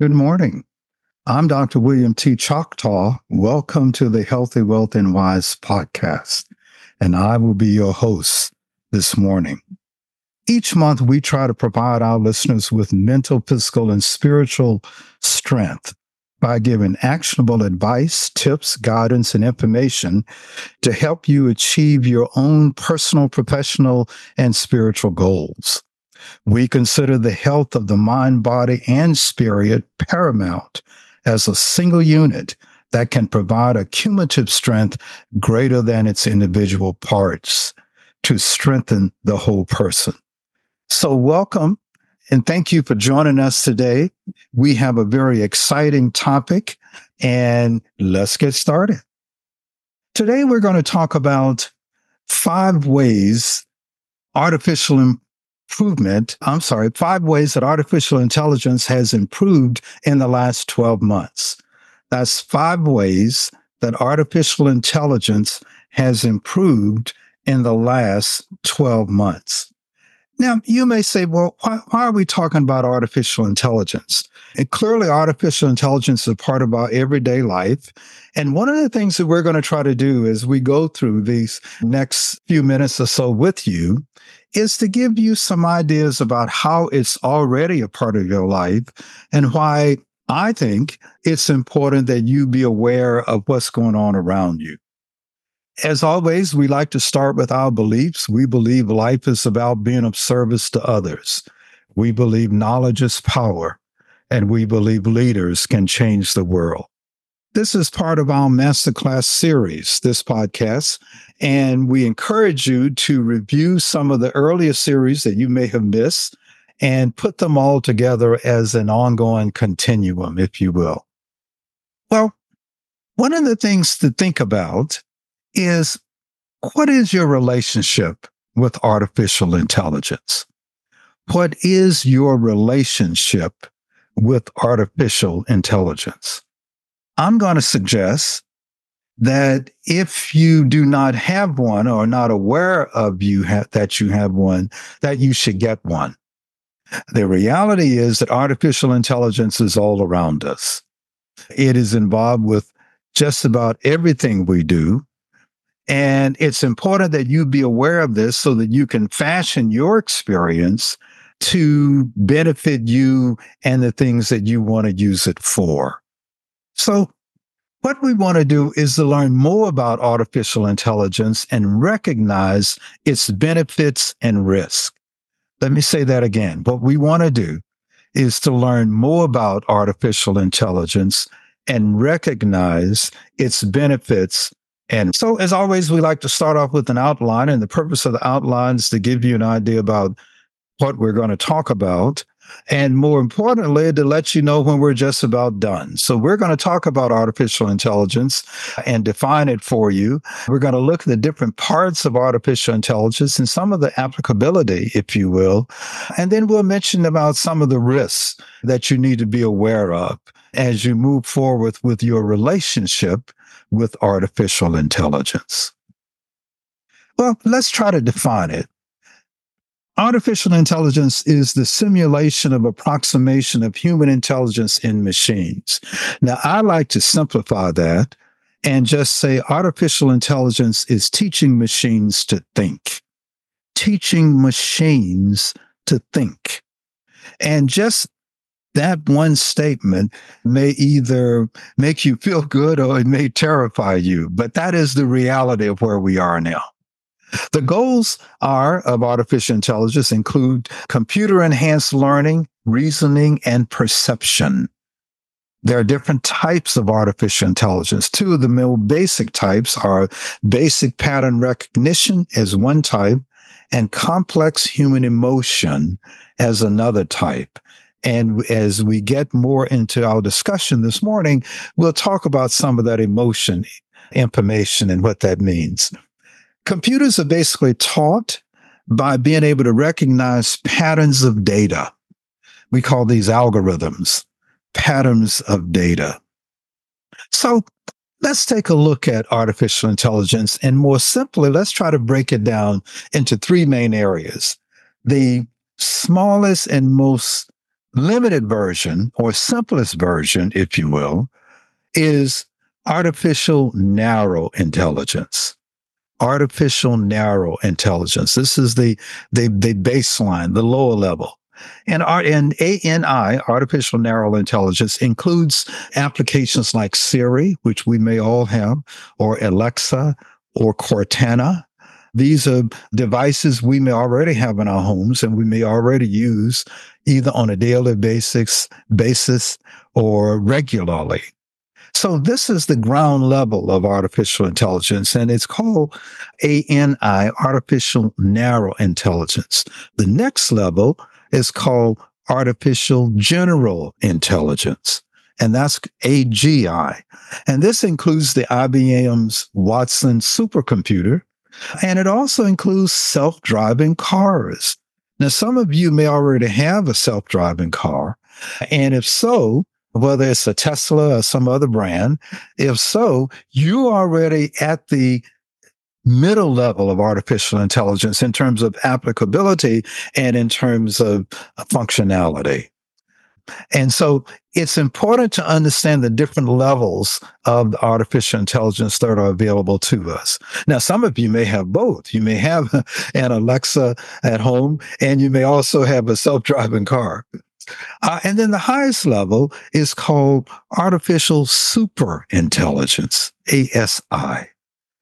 Good morning. I'm Dr. William T. Choctaw. Welcome to the Healthy Wealth and Wise podcast, and I will be your host this morning. Each month, we try to provide our listeners with mental, physical, and spiritual strength by giving actionable advice, tips, guidance, and information to help you achieve your own personal, professional, and spiritual goals. We consider the health of the mind, body, and spirit paramount as a single unit that can provide a cumulative strength greater than its individual parts to strengthen the whole person. So, welcome and thank you for joining us today. We have a very exciting topic, and let's get started. Today, we're going to talk about five ways artificial improvement, I'm sorry, five ways that artificial intelligence has improved in the last 12 months. That's five ways that artificial intelligence has improved in the last 12 months. Now, you may say, well, why, why, are we talking about artificial intelligence? And clearly, artificial intelligence is a part of our everyday life. And one of the things that we're going to try to do as we go through these next few minutes or so with you is to give you some ideas about how it's already a part of your life and why I think it's important that you be aware of what's going on around you. As always, we like to start with our beliefs. We believe life is about being of service to others. We believe knowledge is power, and we believe leaders can change the world. This is part of our masterclass series, this podcast, and we encourage you to review some of the earlier series that you may have missed and put them all together as an ongoing continuum, if you will. Well, one of the things to think about is what is your relationship with artificial intelligence? What is your relationship with artificial intelligence? I'm going to suggest that if you do not have one or not aware of you ha- that you have one, that you should get one. The reality is that artificial intelligence is all around us. It is involved with just about everything we do. And it's important that you be aware of this so that you can fashion your experience to benefit you and the things that you want to use it for. So what we want to do is to learn more about artificial intelligence and recognize its benefits and risks. Let me say that again. What we want to do is to learn more about artificial intelligence and recognize its benefits. And so, as always, we like to start off with an outline, and the purpose of the outline is to give you an idea about what we're going to talk about and more importantly, to let you know when we're just about done. So, we're going to talk about artificial intelligence and define it for you. We're going to look at the different parts of artificial intelligence and some of the applicability, if you will. And then we'll mention about some of the risks that you need to be aware of as you move forward with your relationship with artificial intelligence. Well, let's try to define it. Artificial intelligence is the simulation of approximation of human intelligence in machines. Now, I like to simplify that and just say artificial intelligence is teaching machines to think, teaching machines to think. And just that one statement may either make you feel good or it may terrify you, but that is the reality of where we are now. The goals are of artificial intelligence include computer enhanced learning, reasoning, and perception. There are different types of artificial intelligence. Two of the more basic types are basic pattern recognition as one type and complex human emotion as another type. And as we get more into our discussion this morning, we'll talk about some of that emotion information and what that means. Computers are basically taught by being able to recognize patterns of data. We call these algorithms patterns of data. So let's take a look at artificial intelligence. And more simply, let's try to break it down into three main areas. The smallest and most limited version or simplest version, if you will, is artificial narrow intelligence. Artificial narrow intelligence. This is the, the, the baseline, the lower level. And, our, and ANI, artificial narrow intelligence, includes applications like Siri, which we may all have, or Alexa, or Cortana. These are devices we may already have in our homes and we may already use either on a daily basis, basis or regularly. So this is the ground level of artificial intelligence, and it's called ANI, artificial narrow intelligence. The next level is called artificial general intelligence, and that's AGI. And this includes the IBM's Watson supercomputer, and it also includes self-driving cars. Now, some of you may already have a self-driving car. And if so, whether it's a Tesla or some other brand, if so, you're already at the middle level of artificial intelligence in terms of applicability and in terms of uh, functionality. And so it's important to understand the different levels of artificial intelligence that are available to us. Now, some of you may have both. You may have an Alexa at home, and you may also have a self driving car. Uh, and then the highest level is called artificial super intelligence, ASI,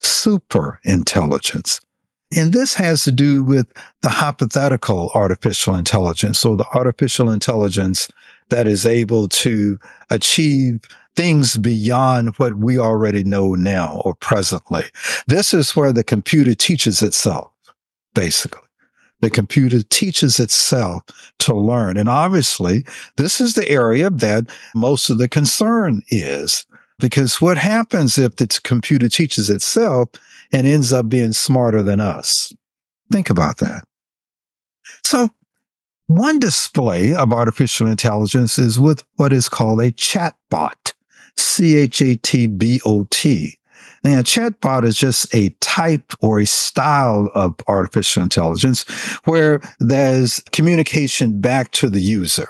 super intelligence. And this has to do with the hypothetical artificial intelligence So the artificial intelligence that is able to achieve things beyond what we already know now or presently. This is where the computer teaches itself, basically. The computer teaches itself to learn. And obviously, this is the area that most of the concern is. Because what happens if the computer teaches itself and ends up being smarter than us? Think about that. So one display of artificial intelligence is with what is called a chatbot, C H A T B O T. Now, chatbot is just a type or a style of artificial intelligence where there's communication back to the user.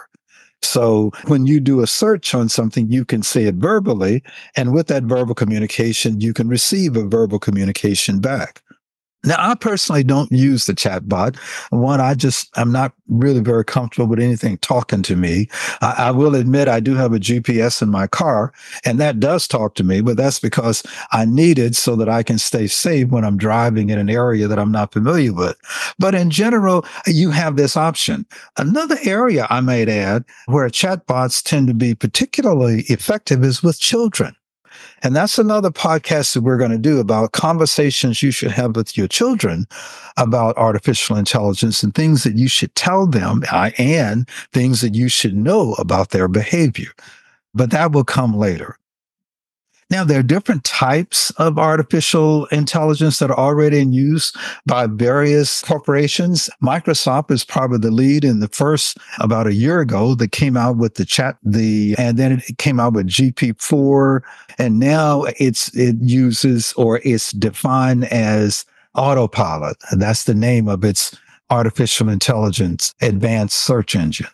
So when you do a search on something, you can say it verbally. And with that verbal communication, you can receive a verbal communication back. Now, I personally don't use the chatbot. One, I just, I'm not really very comfortable with anything talking to me. I, I, will admit I do have a GPS in my car and that does talk to me, but that's because I need it so that I can stay safe when I'm driving in an area that I'm not familiar with. But in general, you have this option. Another area I might add where chatbots tend to be particularly effective is with children. And that's another podcast that we're going to do about conversations you should have with your children about artificial intelligence and things that you should tell them and things that you should know about their behavior. But that will come later. Now, there are different types of artificial intelligence that are already in use by various corporations. Microsoft is probably the lead in the first about a year ago that came out with the chat, the, and then it came out with GP4. And now it's, it uses or it's defined as autopilot. And that's the name of its artificial intelligence advanced search engine.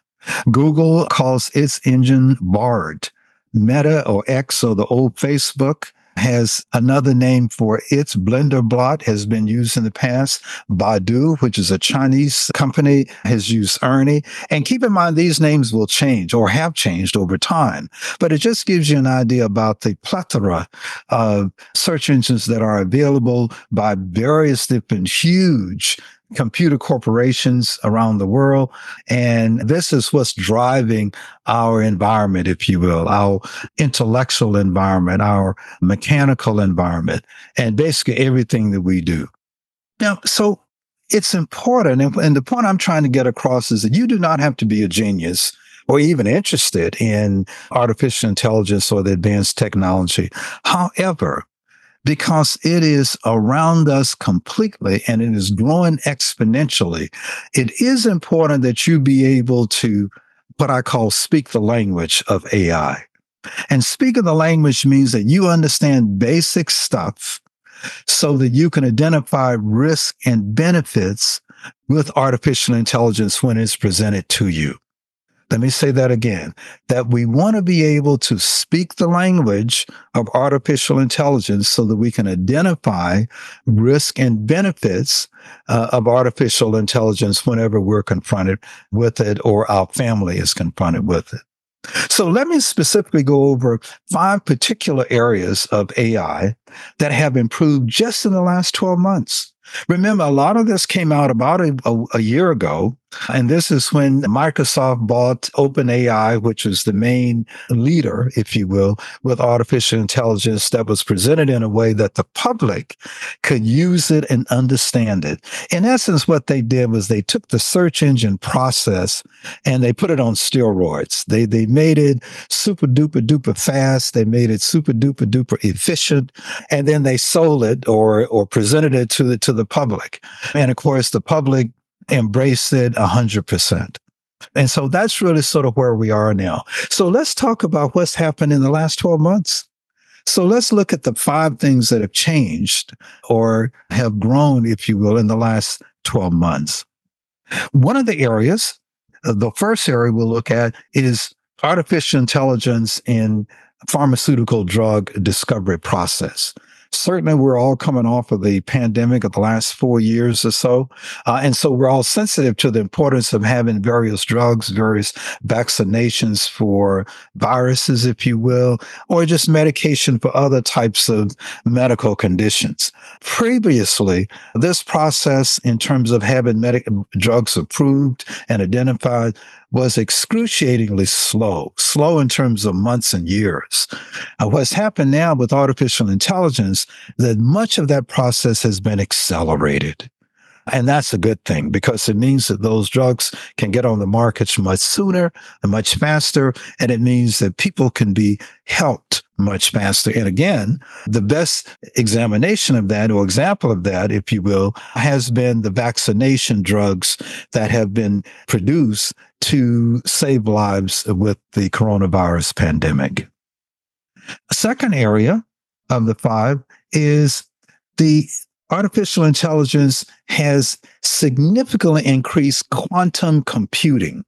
Google calls its engine BARD. Meta or X or the old Facebook has another name for its Blenderbot has been used in the past. Baidu, which is a Chinese company, has used Ernie. And keep in mind, these names will change or have changed over time, but it just gives you an idea about the plethora of search engines that are available by various different huge computer corporations around the world. And this is what's driving our environment, if you will, our intellectual environment, our mechanical environment, and basically everything that we do. Now, so it's important. And, the point I'm trying to get across is that you do not have to be a genius or even interested in artificial intelligence or the advanced technology. However, because it is around us completely and it is growing exponentially. It is important that you be able to what I call speak the language of AI. And speaking the language means that you understand basic stuff so that you can identify risk and benefits with artificial intelligence when it's presented to you. Let me say that again that we want to be able to speak the language of artificial intelligence so that we can identify risk and benefits uh, of artificial intelligence whenever we're confronted with it or our family is confronted with it. So let me specifically go over five particular areas of AI that have improved just in the last 12 months. Remember, a lot of this came out about a, a, a, year ago. And this is when Microsoft bought OpenAI, which was the main leader, if you will, with artificial intelligence that was presented in a way that the public could use it and understand it. In essence, what they did was they took the search engine process and they put it on steroids. They, they made it super duper duper fast. They made it super duper duper efficient. And then they sold it or, or presented it to the, to the public. And of course, the public embraced it 100%. And so that's really sort of where we are now. So let's talk about what's happened in the last 12 months. So let's look at the five things that have changed or have grown, if you will, in the last 12 months. One of the areas, uh, the first area we'll look at is artificial intelligence in pharmaceutical drug discovery process certainly we're all coming off of the pandemic of the last four years or so. Uh, and so we're all sensitive to the importance of having various drugs, various vaccinations for viruses, if you will, or just medication for other types of medical conditions. Previously, this process in terms of having medic- drugs approved and identified was excruciatingly slow, slow in terms of months and years. Uh, what's happened now with artificial intelligence, that much of that process has been accelerated. And that's a good thing because it means that those drugs can get on the markets much sooner and much faster. And it means that people can be helped much faster. And again, the best examination of that or example of that, if you will, has been the vaccination drugs that have been produced to save lives with the coronavirus pandemic. A second area of the five is the artificial intelligence has significantly increased quantum computing.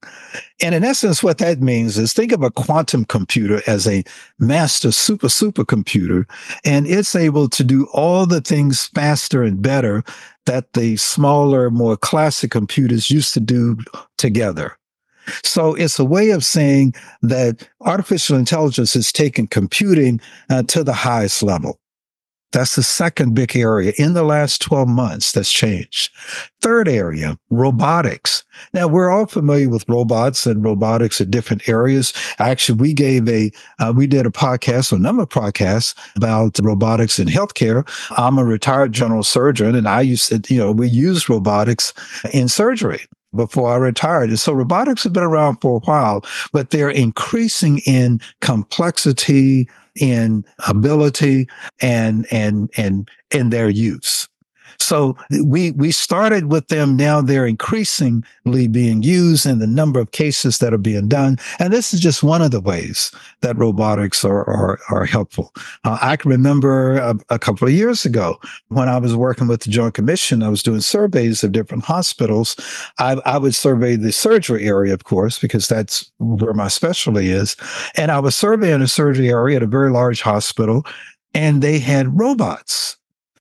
And in essence, what that means is think of a quantum computer as a master super supercomputer, and it's able to do all the things faster and better that the smaller, more classic computers used to do together. So it's a way of saying that artificial intelligence has taken computing uh, to the highest level. That's the second big area in the last 12 months that's changed. Third area, robotics. Now we're all familiar with robots and robotics in different areas. Actually, we gave a, uh, we did a podcast, a number of podcasts about robotics in healthcare. I'm a retired general surgeon and I used to, you know, we use robotics in surgery before I retired. So robotics have been around for a while, but they're increasing in complexity, in ability, and and and in their use. So we we started with them. Now they're increasingly being used in the number of cases that are being done. And this is just one of the ways that robotics are are, are helpful. Uh, I can remember a, a, couple of years ago when I was working with the Joint Commission. I was doing surveys of different hospitals. I, I would survey the surgery area, of course, because that's where my specialty is. And I was surveying a surgery area at a very large hospital, and they had robots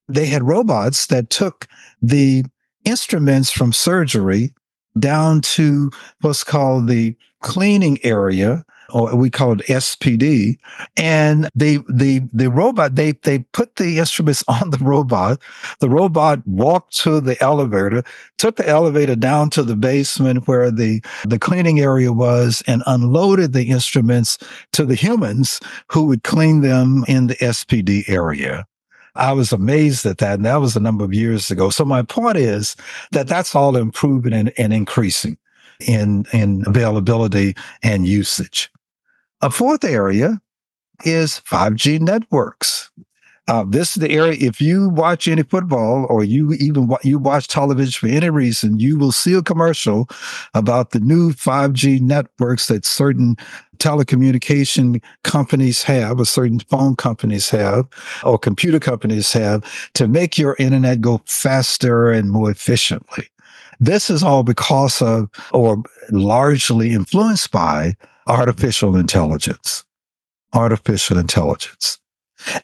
they had robots that took the instruments from surgery down to what's called the cleaning area or we call it SPD. And the the the robot they they put the instruments on the robot. The robot walked to the elevator, took the elevator down to the basement where the the cleaning area was, and unloaded the instruments to the humans who would clean them in the SPD area. I was amazed at that. And that was a number of years ago. So my point is that that's all improving and, and increasing in, in availability and usage. A fourth area is 5G networks. Uh, this is the area. If you watch any football or you even you watch television for any reason, you will see a commercial about the new 5G networks that certain telecommunication companies have, or certain phone companies have, or computer companies have to make your internet go faster and more efficiently. This is all because of, or largely influenced by, artificial intelligence. Artificial intelligence.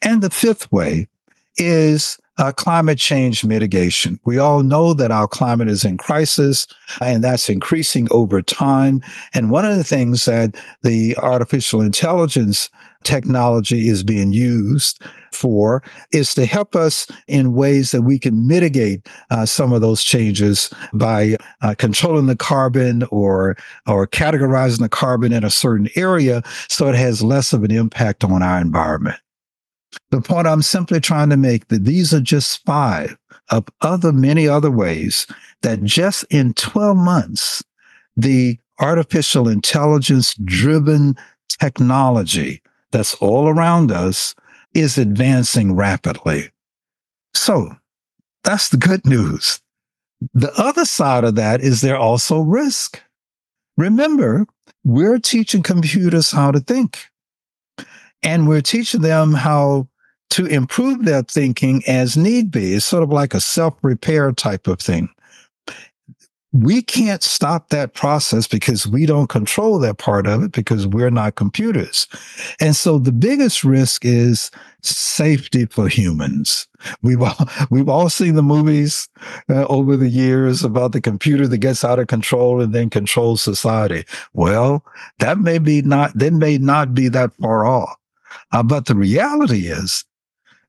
And the fifth way is uh, climate change mitigation. We all know that our climate is in crisis and that's increasing over time. And one of the things that the artificial intelligence technology is being used for is to help us in ways that we can mitigate uh, some of those changes by uh, controlling the carbon or or categorizing the carbon in a certain area so it has less of an impact on our environment. The point I'm simply trying to make that these are just five of other many other ways that just in 12 months, the artificial intelligence driven technology that's all around us is advancing rapidly. So that's the good news. The other side of that is there also risk. Remember, we're teaching computers how to think. And we're teaching them how to improve their thinking as need be. It's sort of like a self repair type of thing. We can't stop that process because we don't control that part of it because we're not computers. And so the biggest risk is safety for humans. We've all, we've all seen the movies uh, over the years about the computer that gets out of control and then controls society. Well, that may be not, that may not be that far off. Uh, but the reality is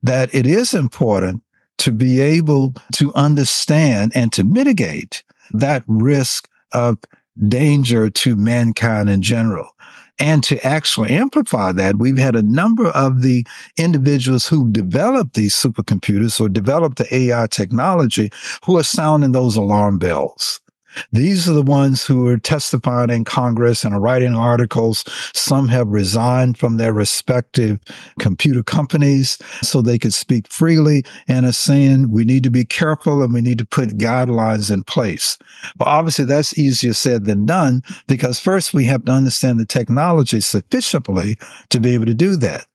that it is important to be able to understand and to mitigate that risk of danger to mankind in general. And to actually amplify that, we've had a number of the individuals who developed these supercomputers or developed the AI technology who are sounding those alarm bells. These are the ones who are testifying in Congress and are writing articles. Some have resigned from their respective computer companies so they could speak freely and are saying we need to be careful and we need to put guidelines in place. But obviously, that's easier said than done because first we have to understand the technology sufficiently to be able to do that.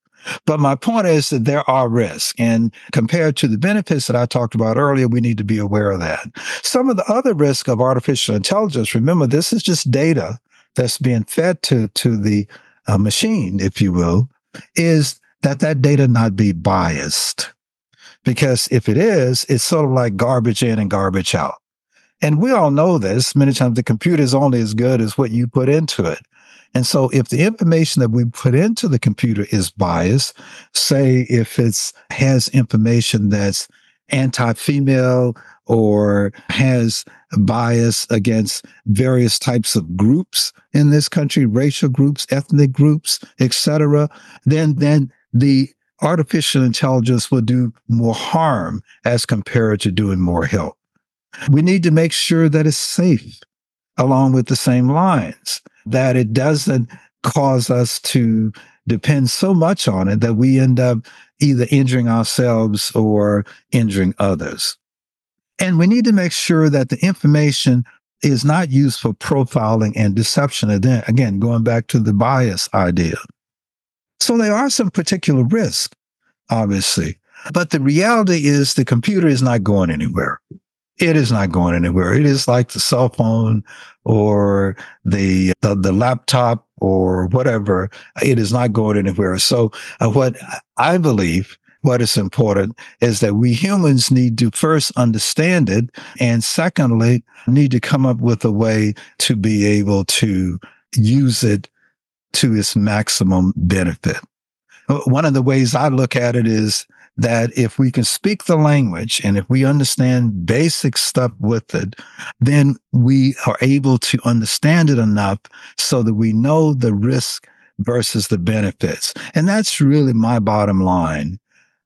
But my point is that there are risks. And compared to the benefits that I talked about earlier, we need to be aware of that. Some of the other risk of artificial intelligence, remember, this is just data that's being fed to, to the uh, machine, if you will, is that that data not be biased. Because if it is, it's sort of like garbage in and garbage out. And we all know this. Many times the computer is only as good as what you put into it. And so if the information that we put into the computer is biased, say if it's has information that's anti-female or has bias against various types of groups in this country, racial groups, ethnic groups, etc., then then the artificial intelligence will do more harm as compared to doing more help. We need to make sure that it's safe along with the same lines that it doesn't cause us to depend so much on it that we end up either injuring ourselves or injuring others. And we need to make sure that the information is not used for profiling and deception. And then again, going back to the bias idea. So there are some particular risks, obviously. But the reality is the computer is not going anywhere it is not going anywhere. It is like the cell phone or the, the, the laptop or whatever. It is not going anywhere. So uh, what I believe what is important is that we humans need to first understand it. And secondly, need to come up with a way to be able to use it to its maximum benefit. Uh, one of the ways I look at it is that if we can speak the language and if we understand basic stuff with it, then we are able to understand it enough so that we know the risk versus the benefits. And that's really my bottom line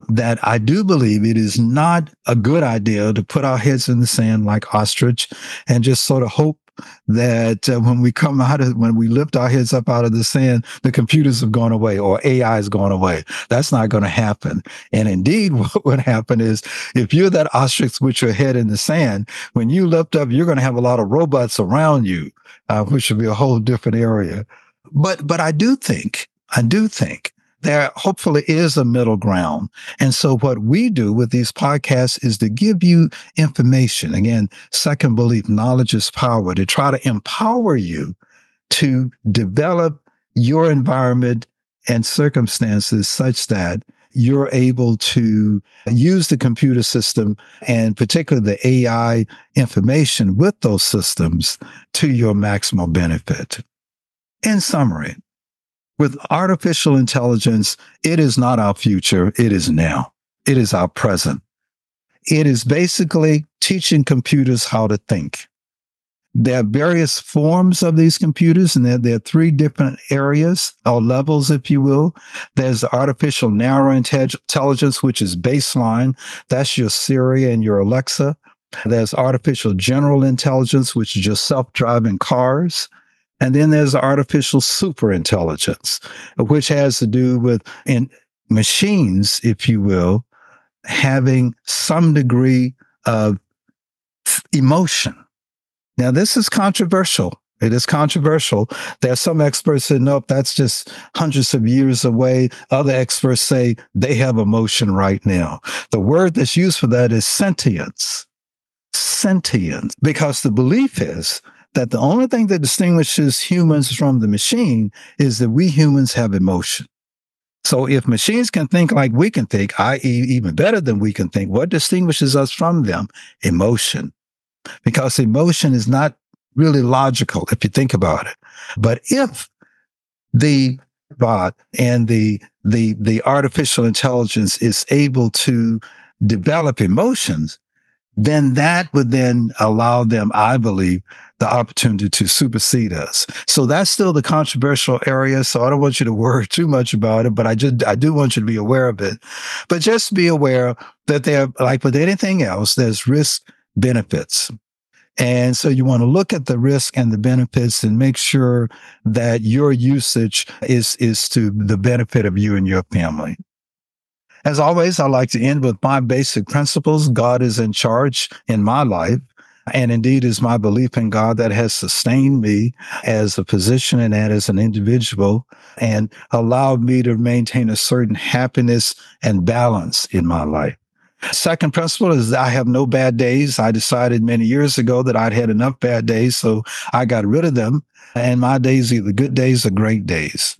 that I do believe it is not a good idea to put our heads in the sand like ostrich and just sort of hope that uh, when we come out of when we lift our heads up out of the sand, the computers have gone away or AI has gone away. That's not going to happen. And indeed, what would happen is if you're that ostrich with your head in the sand, when you lift up, you're going to have a lot of robots around you, uh, which would be a whole different area. But but I do think I do think there hopefully is a middle ground. And so what we do with these podcasts is to give you information. Again, second belief, knowledge is power, to try to empower you to develop your environment and circumstances such that you're able to use the computer system and particularly the AI information with those systems to your maximal benefit. In summary, with artificial intelligence, it is not our future. It is now. It is our present. It is basically teaching computers how to think. There are various forms of these computers, and there, there, are three different areas or levels, if you will. There's the artificial narrow intelligence, which is baseline. That's your Siri and your Alexa. There's artificial general intelligence, which is just self-driving cars. And then there's artificial superintelligence, which has to do with in machines, if you will, having some degree of emotion now, this is controversial. It is controversial. There are some experts that nope, that's just hundreds of years away. Other experts say they have emotion right now. The word that's used for that is sentience. Sentience, because the belief is that the only thing that distinguishes humans from the machine is that we humans have emotion. So if machines can think like we can think, i.e., even better than we can think, what distinguishes us from them? Emotion because emotion is not really logical if you think about it. But if the bot and the the the artificial intelligence is able to develop emotions, then that would then allow them, I believe, the opportunity to supersede us. So that's still the controversial area. So I don't want you to worry too much about it, but I just I do want you to be aware of it. But just be aware that there, like with anything else, there's risk benefits. And so you want to look at the risk and the benefits and make sure that your usage is, is to the benefit of you and your family. As always, I like to end with my basic principles. God is in charge in my life. And indeed is my belief in God that has sustained me as a physician and as an individual and allowed me to maintain a certain happiness and balance in my life. Second principle is I have no bad days. I decided many years ago that I'd had enough bad days, so I got rid of them. And my days either good days or great days.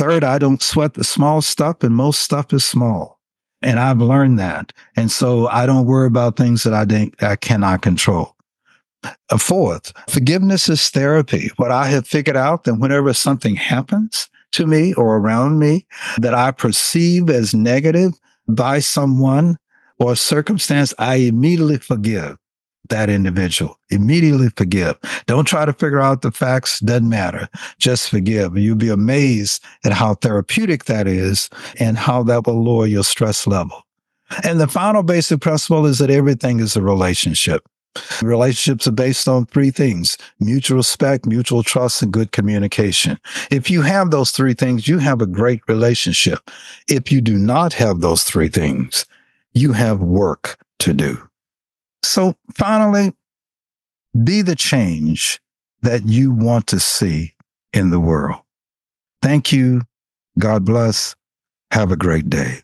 Third, I don't sweat the small stuff, and most stuff is small. And I've learned that. And so I don't worry about things that I think I cannot control. A fourth, forgiveness is therapy. What I have figured out that whenever something happens to me or around me that I perceive as negative by someone, or circumstance, I immediately forgive that individual. Immediately forgive. Don't try to figure out the facts. Doesn't matter. Just forgive. You'll be amazed at how therapeutic that is and how that will lower your stress level. And the final basic principle is that everything is a relationship. Relationships are based on three things mutual respect, mutual trust, and good communication. If you have those three things, you have a great relationship. If you do not have those three things, you have work to do. So finally, be the change that you want to see in the world. Thank you. God bless. Have a great day.